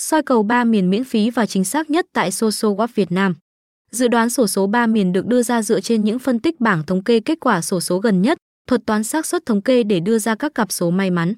soi cầu 3 miền miễn phí và chính xác nhất tại SoSoWap Việt Nam. Dự đoán sổ số 3 miền được đưa ra dựa trên những phân tích bảng thống kê kết quả sổ số gần nhất, thuật toán xác suất thống kê để đưa ra các cặp số may mắn.